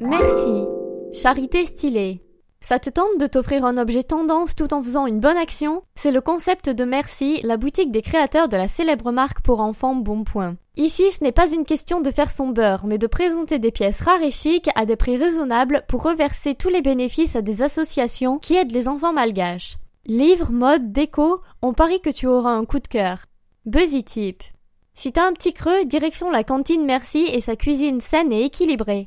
Merci. Charité stylée. Ça te tente de t'offrir un objet tendance tout en faisant une bonne action? C'est le concept de Merci, la boutique des créateurs de la célèbre marque pour enfants Bonpoint. Ici, ce n'est pas une question de faire son beurre, mais de présenter des pièces rares et chics à des prix raisonnables pour reverser tous les bénéfices à des associations qui aident les enfants malgaches. Livres, mode, déco, on parie que tu auras un coup de cœur. Buzzy Tip. Si t'as un petit creux, direction la cantine Merci et sa cuisine saine et équilibrée.